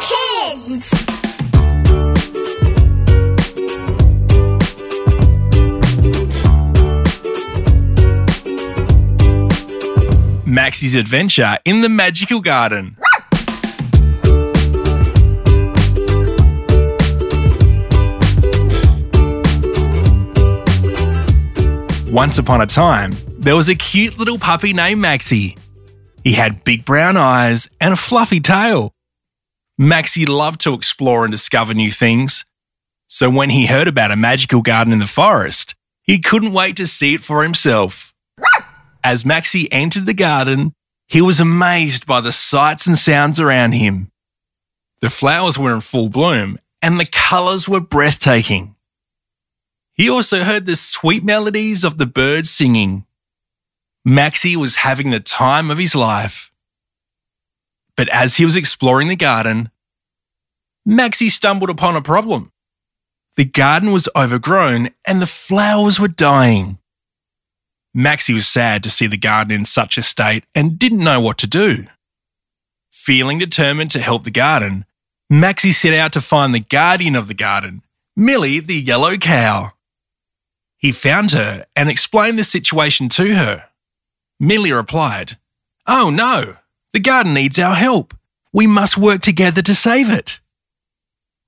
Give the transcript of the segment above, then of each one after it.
Kids. Maxy's adventure in the magical garden. Once upon a time, there was a cute little puppy named Maxy. He had big brown eyes and a fluffy tail. Maxy loved to explore and discover new things. So when he heard about a magical garden in the forest, he couldn't wait to see it for himself. As Maxy entered the garden, he was amazed by the sights and sounds around him. The flowers were in full bloom and the colours were breathtaking. He also heard the sweet melodies of the birds singing. Maxy was having the time of his life. But as he was exploring the garden, Maxy stumbled upon a problem. The garden was overgrown and the flowers were dying. Maxy was sad to see the garden in such a state and didn't know what to do. Feeling determined to help the garden, Maxy set out to find the guardian of the garden, Millie the yellow cow. He found her and explained the situation to her. Millie replied, Oh no, the garden needs our help. We must work together to save it.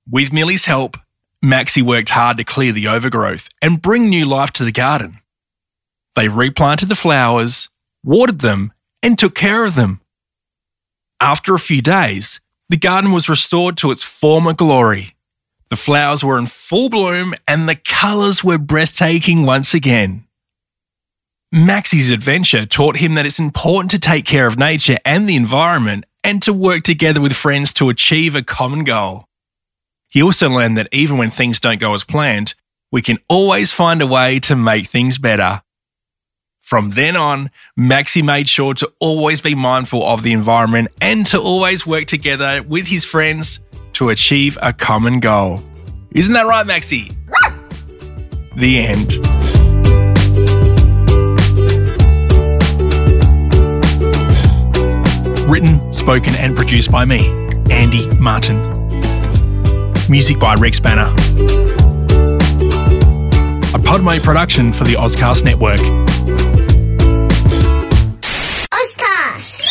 With Millie's help, Maxy worked hard to clear the overgrowth and bring new life to the garden. They replanted the flowers, watered them, and took care of them. After a few days, the garden was restored to its former glory. The flowers were in full bloom and the colours were breathtaking once again. Maxy's adventure taught him that it's important to take care of nature and the environment and to work together with friends to achieve a common goal. He also learned that even when things don't go as planned, we can always find a way to make things better. From then on, Maxy made sure to always be mindful of the environment and to always work together with his friends to achieve a common goal. Isn't that right, Maxy? the end. Spoken, and produced by me, Andy Martin. Music by Rex Banner. A Podmo production for the Ozcast Network. Ostash